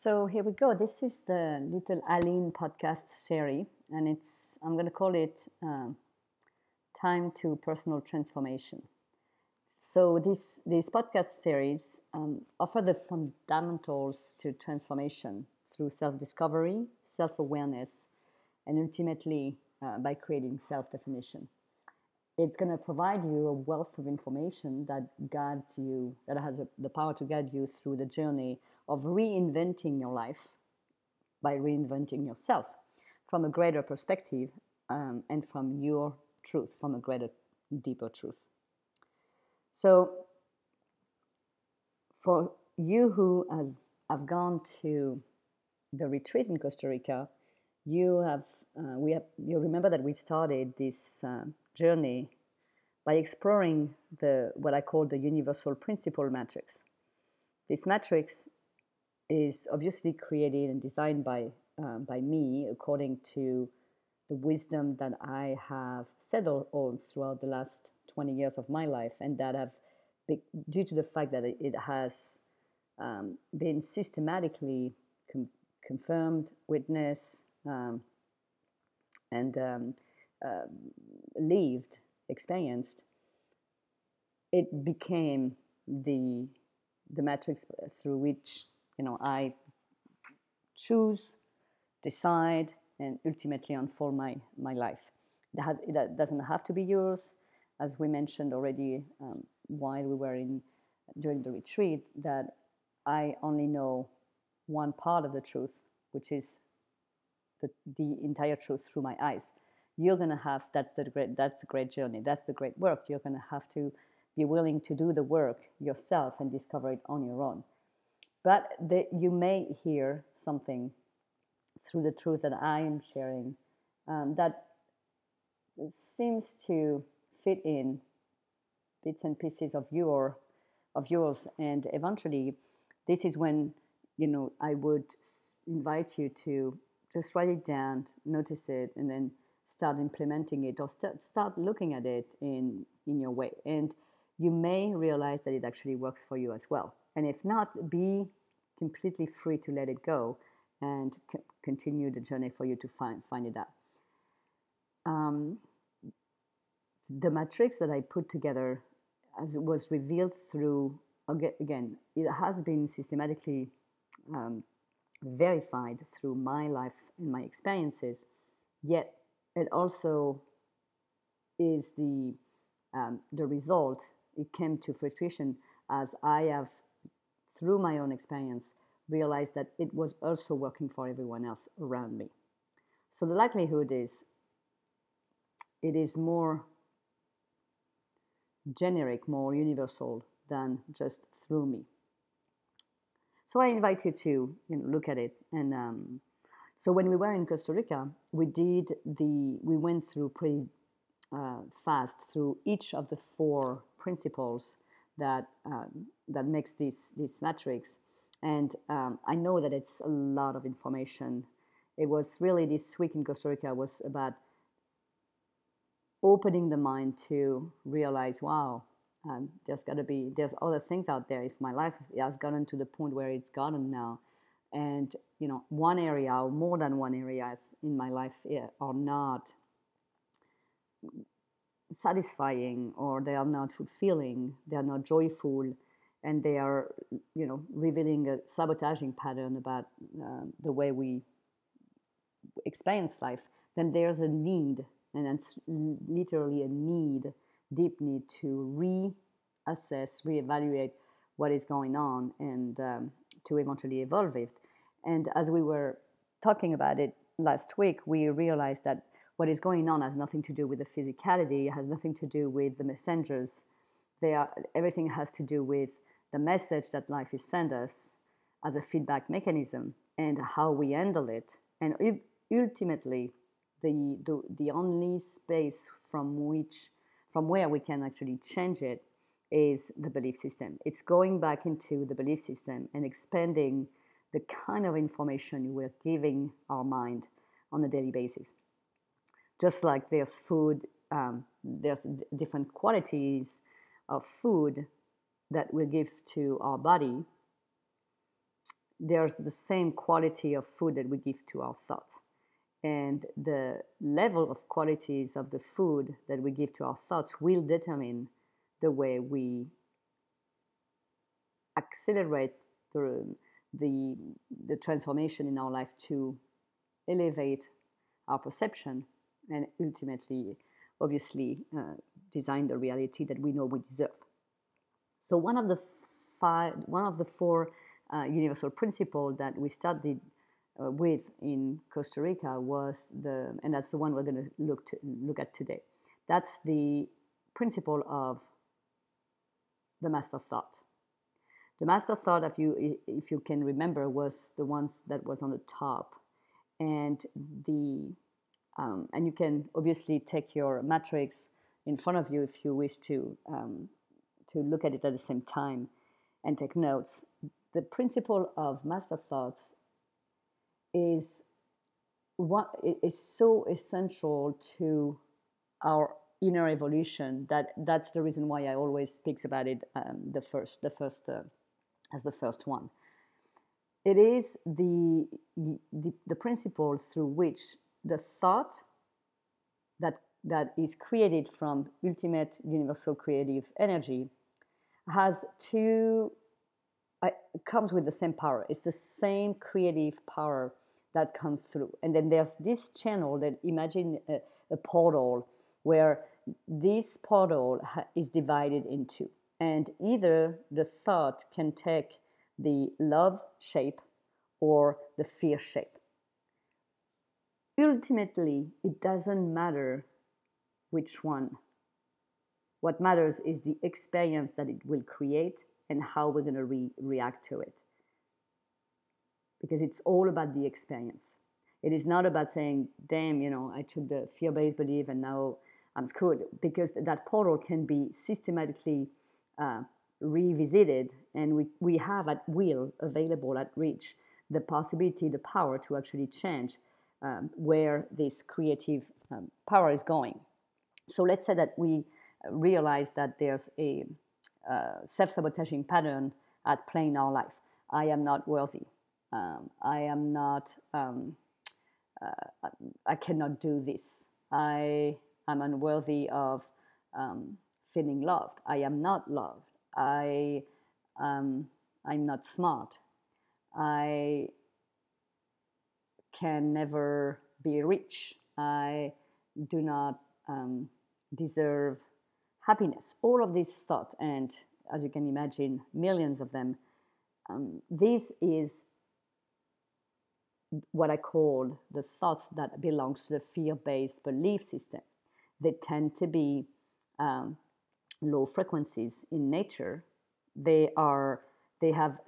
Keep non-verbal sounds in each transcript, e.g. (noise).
So here we go. This is the Little Aline podcast series, and it's I'm going to call it uh, "Time to Personal Transformation." So this this podcast series um, offer the fundamentals to transformation through self-discovery, self-awareness, and ultimately uh, by creating self-definition. It's going to provide you a wealth of information that guides you, that has a, the power to guide you through the journey of reinventing your life by reinventing yourself from a greater perspective um, and from your truth, from a greater, deeper truth. So, for you who has have gone to the retreat in Costa Rica, you have uh, we have you remember that we started this uh, journey by exploring the what I call the universal principle matrix. This matrix is obviously created and designed by um, by me according to the wisdom that I have settled on throughout the last 20 years of my life, and that have due to the fact that it has um, been systematically com- confirmed, witnessed, um, and uh, lived, experienced, it became the the matrix through which you know, I choose, decide, and ultimately unfold my, my life. That, has, it doesn't have to be yours, as we mentioned already um, while we were in during the retreat, that I only know one part of the truth, which is the, the entire truth through my eyes. You're gonna have that's the great that's the great journey. That's the great work. You're gonna have to be willing to do the work yourself and discover it on your own. But the, you may hear something through the truth that I am sharing um, that seems to fit in bits and pieces of your of yours, and eventually, this is when you know I would invite you to just write it down, notice it, and then start implementing it or st- start looking at it in in your way and you may realize that it actually works for you as well. And if not, be completely free to let it go and c- continue the journey for you to find, find it out. Um, the matrix that I put together as it was revealed through, again, it has been systematically um, verified through my life and my experiences, yet it also is the, um, the result it came to fruition as I have, through my own experience, realized that it was also working for everyone else around me. So the likelihood is it is more generic, more universal than just through me. So I invite you to you know, look at it. And um, so when we were in Costa Rica, we did the we went through pretty uh, fast through each of the four principles that um, that makes this this matrix. And um, I know that it's a lot of information. It was really this week in Costa Rica was about opening the mind to realize, wow, um, there's got to be there's other things out there. If my life has gotten to the point where it's gotten now, and you know, one area or more than one areas in my life eh, are not satisfying or they are not fulfilling, they are not joyful, and they are, you know, revealing a sabotaging pattern about uh, the way we experience life, then there's a need, and it's literally a need, deep need to reassess, reevaluate what is going on, and um, to eventually evolve it. And as we were talking about it last week, we realized that what is going on has nothing to do with the physicality, it has nothing to do with the messengers. They are, everything has to do with the message that life is sent us as a feedback mechanism and how we handle it. And ultimately, the, the, the only space from which, from where we can actually change it is the belief system. It's going back into the belief system and expanding the kind of information we're giving our mind on a daily basis just like there's food, um, there's d- different qualities of food that we give to our body. there's the same quality of food that we give to our thoughts. And the level of qualities of the food that we give to our thoughts will determine the way we accelerate the, the, the transformation in our life to elevate our perception and ultimately, obviously, uh, design the reality that we know we deserve. So one of the five, one of the four uh, universal principles that we studied uh, with in Costa Rica was the, and that's the one we're going to look to look at today. That's the principle of the master thought. The master thought, if you if you can remember, was the ones that was on the top, and the um, and you can obviously take your matrix in front of you if you wish to um, to look at it at the same time and take notes. The principle of master thoughts is what is so essential to our inner evolution that that's the reason why I always speaks about it um, the first the first uh, as the first one. It is the, the the principle through which the thought that that is created from ultimate universal creative energy has two uh, comes with the same power. It's the same creative power that comes through. And then there's this channel that imagine a, a portal where this portal is divided into. And either the thought can take the love shape or the fear shape. Ultimately, it doesn't matter which one. What matters is the experience that it will create and how we're going to re- react to it because it's all about the experience. It is not about saying, damn, you know, I took the fear based belief and now I'm screwed, because that portal can be systematically uh, revisited, and we, we have at will available at reach the possibility, the power to actually change um, where this creative um, power is going. So let's say that we realize that there's a uh, self sabotaging pattern at play in our life. I am not worthy. Um, I am not, um, uh, I cannot do this. I am unworthy of um, feeling loved. I am not loved. I, um, I'm not smart. I can never be rich. I do not um, deserve happiness. All of these thoughts, and as you can imagine, millions of them. Um, this is what I call the thoughts that belongs to the fear-based belief system. They tend to be um, low frequencies in nature. They are they have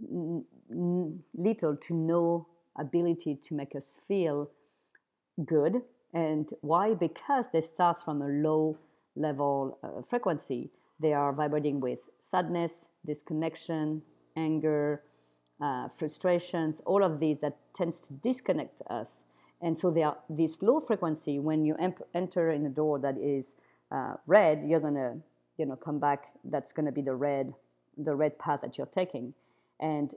n- n- little to no ability to make us feel good. And why? Because they start from a low level uh, frequency. They are vibrating with sadness, disconnection, anger, uh, frustrations, all of these that tends to disconnect us. And so they are this low frequency. When you emp- enter in a door that is uh, red, you're gonna, you know, come back. That's gonna be the red, the red path that you're taking, and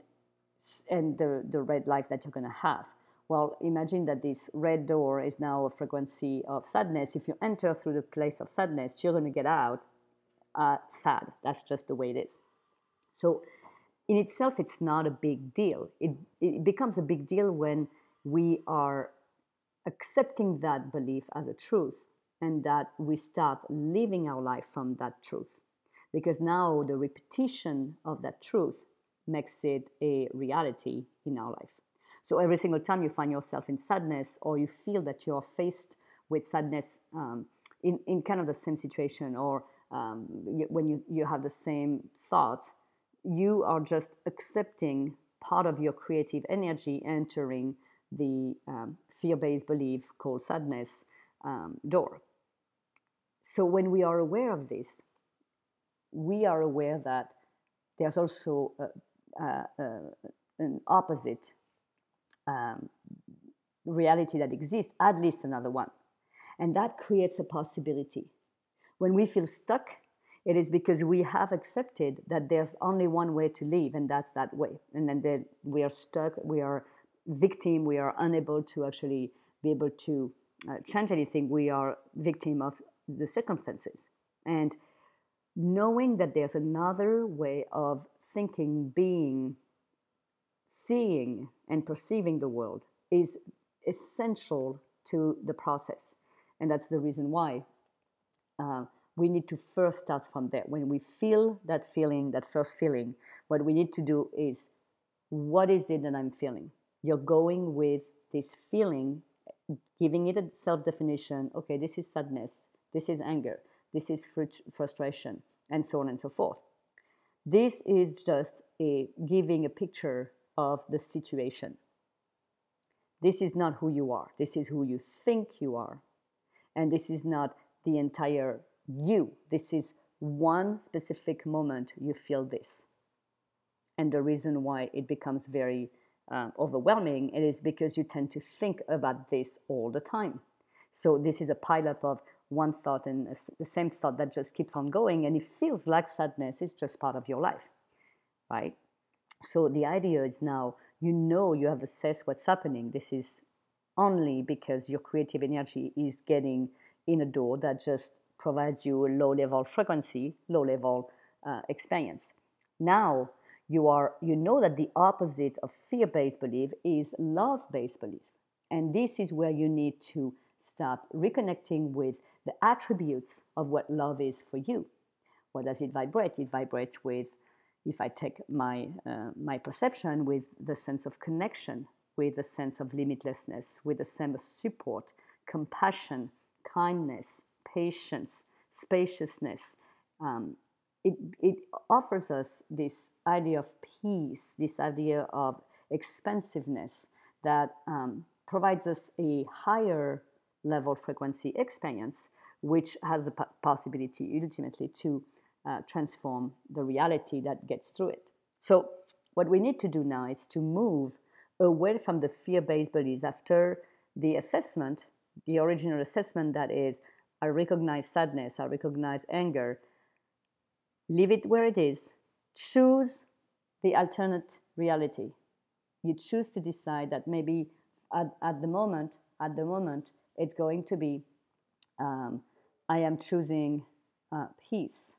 and the the red life that you're gonna have. Well, imagine that this red door is now a frequency of sadness. If you enter through the place of sadness, you're gonna get out uh, sad. That's just the way it is. So in itself, it's not a big deal. It, it becomes a big deal when we are accepting that belief as a truth and that we start living our life from that truth. Because now the repetition of that truth makes it a reality in our life. So every single time you find yourself in sadness or you feel that you're faced with sadness um, in, in kind of the same situation or um, when you, you have the same thoughts, you are just accepting part of your creative energy entering the um, fear based belief called sadness um, door. So, when we are aware of this, we are aware that there's also a, an opposite um, reality that exists, at least another one. And that creates a possibility. When we feel stuck, it is because we have accepted that there's only one way to live, and that's that way. And then we are stuck, we are victim, we are unable to actually be able to uh, change anything. We are victim of the circumstances. And knowing that there's another way of thinking, being, seeing, and perceiving the world is essential to the process. And that's the reason why uh, we need to first start from there. When we feel that feeling, that first feeling, what we need to do is what is it that I'm feeling? You're going with this feeling, giving it a self definition. Okay, this is sadness, this is anger, this is frustration, and so on and so forth. This is just a giving a picture of the situation. This is not who you are. This is who you think you are. And this is not the entire you. This is one specific moment you feel this. And the reason why it becomes very uh, overwhelming it is because you tend to think about this all the time. So this is a pileup of one thought and the same thought that just keeps on going, and it feels like sadness is just part of your life, right? So the idea is now you know you have assessed what's happening. This is only because your creative energy is getting in a door that just provides you a low level frequency, low level uh, experience. Now you are you know that the opposite of fear based belief is love based belief, and this is where you need to start reconnecting with the attributes of what love is for you. What does it vibrate? It vibrates with, if I take my uh, my perception, with the sense of connection, with the sense of limitlessness, with the sense of support, compassion, kindness, patience, spaciousness. Um, it, it offers us this idea of peace, this idea of expansiveness that um, provides us a higher level frequency experience, which has the possibility ultimately to uh, transform the reality that gets through it. So, what we need to do now is to move away from the fear based beliefs after the assessment, the original assessment that is I recognize sadness, I recognize anger. Leave it where it is. Choose the alternate reality. You choose to decide that maybe at, at the moment, at the moment, it's going to be um, I am choosing uh, peace.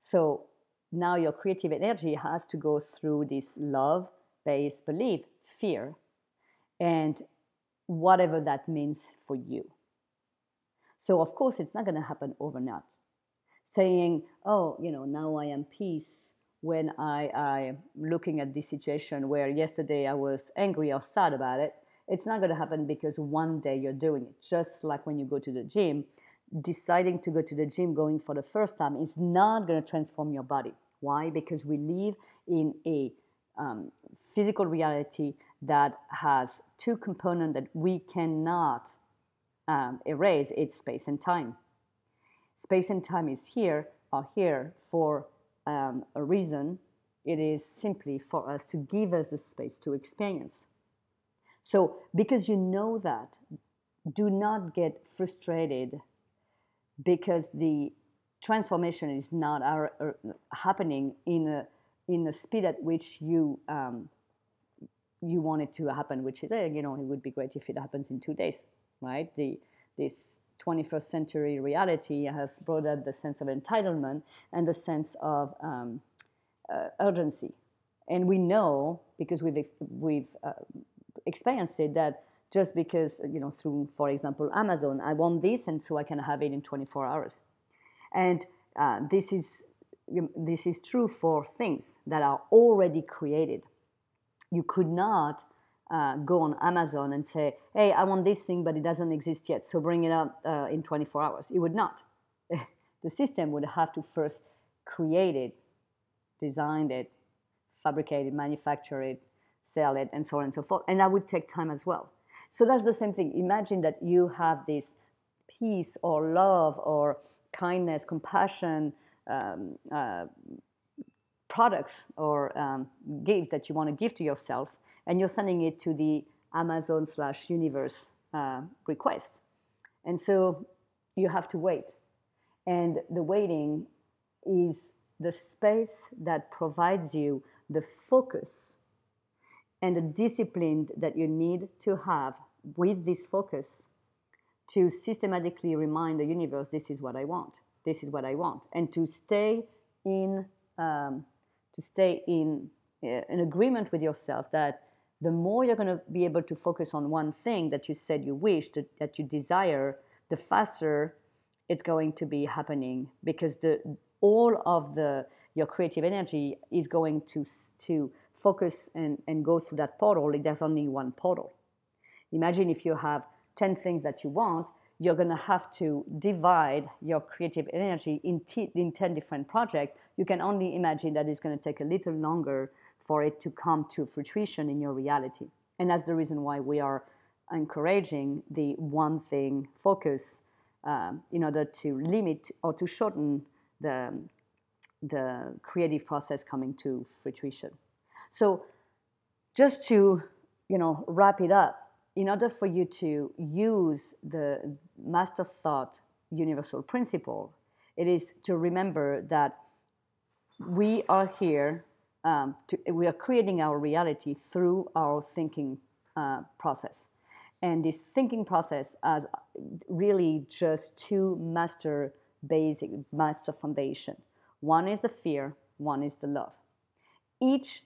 So now your creative energy has to go through this love based belief, fear, and whatever that means for you. So, of course, it's not going to happen overnight. Saying, oh, you know, now I am peace when I am looking at this situation where yesterday I was angry or sad about it, it's not going to happen because one day you're doing it. Just like when you go to the gym, deciding to go to the gym going for the first time is not going to transform your body. Why? Because we live in a um, physical reality that has two components that we cannot um, erase its space and time. Space and time is here, are here for um, a reason. It is simply for us to give us the space to experience. So, because you know that, do not get frustrated because the transformation is not our, uh, happening in a in the speed at which you um, you want it to happen, which is, you know, it would be great if it happens in two days right? The, this 21st century reality has brought up the sense of entitlement and the sense of um, uh, urgency. And we know, because we've, we've uh, experienced it, that just because, you know, through, for example, Amazon, I want this and so I can have it in 24 hours. And uh, this, is, this is true for things that are already created. You could not uh, go on Amazon and say, hey, I want this thing, but it doesn't exist yet, so bring it up uh, in 24 hours. It would not. (laughs) the system would have to first create it, design it, fabricate it, manufacture it, sell it, and so on and so forth. And that would take time as well. So that's the same thing. Imagine that you have this peace or love or kindness, compassion, um, uh, products or um, gift that you want to give to yourself and you're sending it to the Amazon slash universe uh, request. And so you have to wait. And the waiting is the space that provides you the focus and the discipline that you need to have with this focus to systematically remind the universe this is what I want, this is what I want, and to stay in um, to stay in uh, in agreement with yourself that the more you're going to be able to focus on one thing that you said you wish that, that you desire, the faster it's going to be happening because the all of the your creative energy is going to to focus and, and go through that portal. There's only one portal. Imagine if you have 10 things that you want, you're going to have to divide your creative energy in, t- in 10 different projects. You can only imagine that it's going to take a little longer for it to come to fruition in your reality. And that's the reason why we are encouraging the one thing focus um, in order to limit or to shorten the, the creative process coming to fruition. So, just to you know wrap it up, in order for you to use the master thought universal principle, it is to remember that we are here, um, to, we are creating our reality through our thinking uh, process. And this thinking process has really just two master basic, master foundation. One is the fear, one is the love. Each,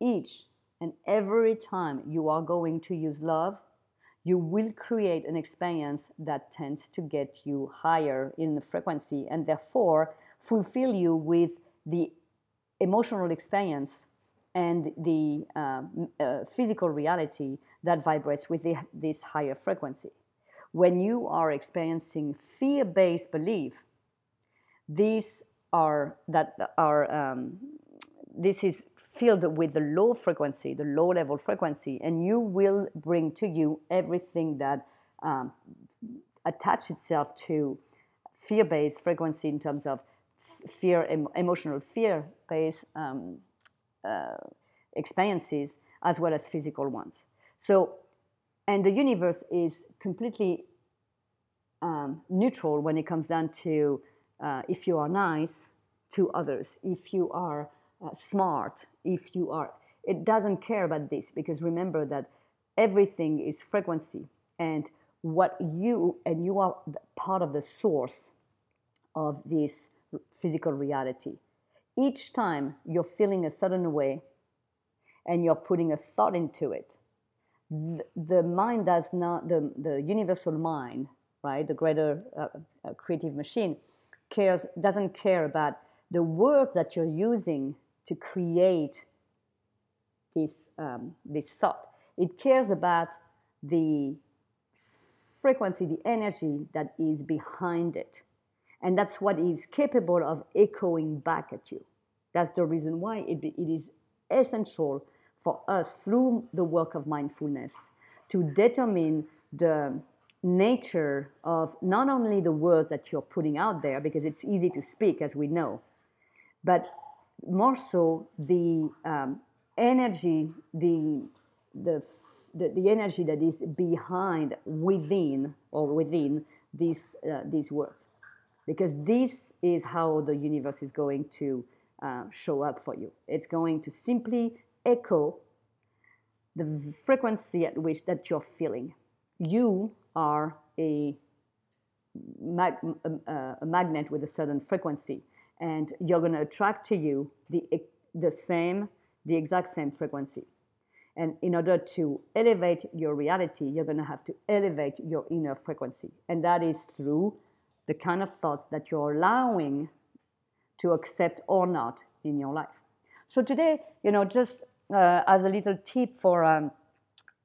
each and every time you are going to use love, you will create an experience that tends to get you higher in the frequency and therefore fulfill you with the emotional experience and the uh, uh, physical reality that vibrates with the, this higher frequency. When you are experiencing fear-based belief, these are that are um, this is filled with the low frequency, the low level frequency, and you will bring to you everything that um, attach itself to fear-based frequency in terms of fear, em- emotional fear-based um, uh, experiences as well as physical ones. So, and the universe is completely um, neutral when it comes down to uh, if you are nice to others, if you are uh, smart, if you are, it doesn't care about this because remember that everything is frequency and what you, and you are part of the source of this physical reality. Each time you're feeling a certain way and you're putting a thought into it, the, the mind does not, the, the universal mind, right, the greater uh, uh, creative machine, cares, doesn't care about the words that you're using to create this, um, this thought. It cares about the frequency, the energy that is behind it. And that's what is capable of echoing back at you. That's the reason why it, it is essential for us through the work of mindfulness to determine the nature of not only the words that you're putting out there, because it's easy to speak, as we know, but more so the um, energy, the, the, the, the, energy that is behind, within, or within these, uh, these words. Because this is how the universe is going to uh, show up for you. It's going to simply echo the frequency at which that you're feeling. You are a, mag- a, a magnet with a certain frequency and you're going to attract to you the, the same, the exact same frequency. And in order to elevate your reality, you're going to have to elevate your inner frequency. And that is through the kind of thoughts that you're allowing to accept or not in your life. So today, you know, just uh, as a little tip for, um,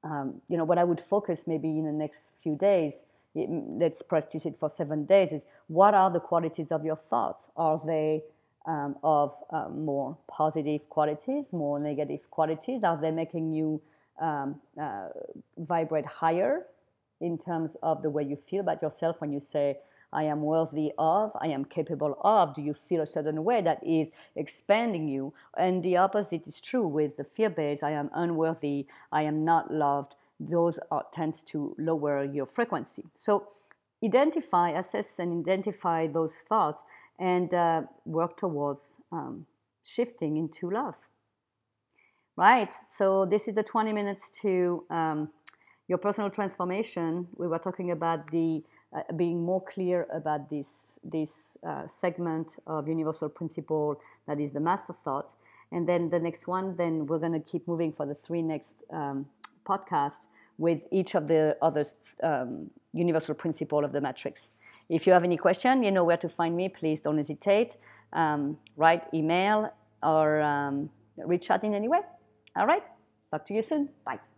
um, you know, what I would focus maybe in the next few days let's practice it for seven days is what are the qualities of your thoughts? Are they um, of um, more positive qualities more negative qualities? Are they making you um, uh, vibrate higher in terms of the way you feel about yourself when you say i am worthy of i am capable of do you feel a certain way that is expanding you? And the opposite is true with the fear base i am unworthy i am not loved those are, tends to lower your frequency. So identify, assess, and identify those thoughts and uh, work towards um, shifting into love. Right. So this is the 20 minutes to um, your personal transformation. We were talking about the uh, being more clear about this this uh, segment of universal principle that is the master thoughts. And then the next one, then we're going to keep moving for the three next um, podcasts with each of the other um, universal principle of the matrix. If you have any question, you know where to find me. Please don't hesitate. Um, write email or um, reach out in any way. All right. Talk to you soon. Bye.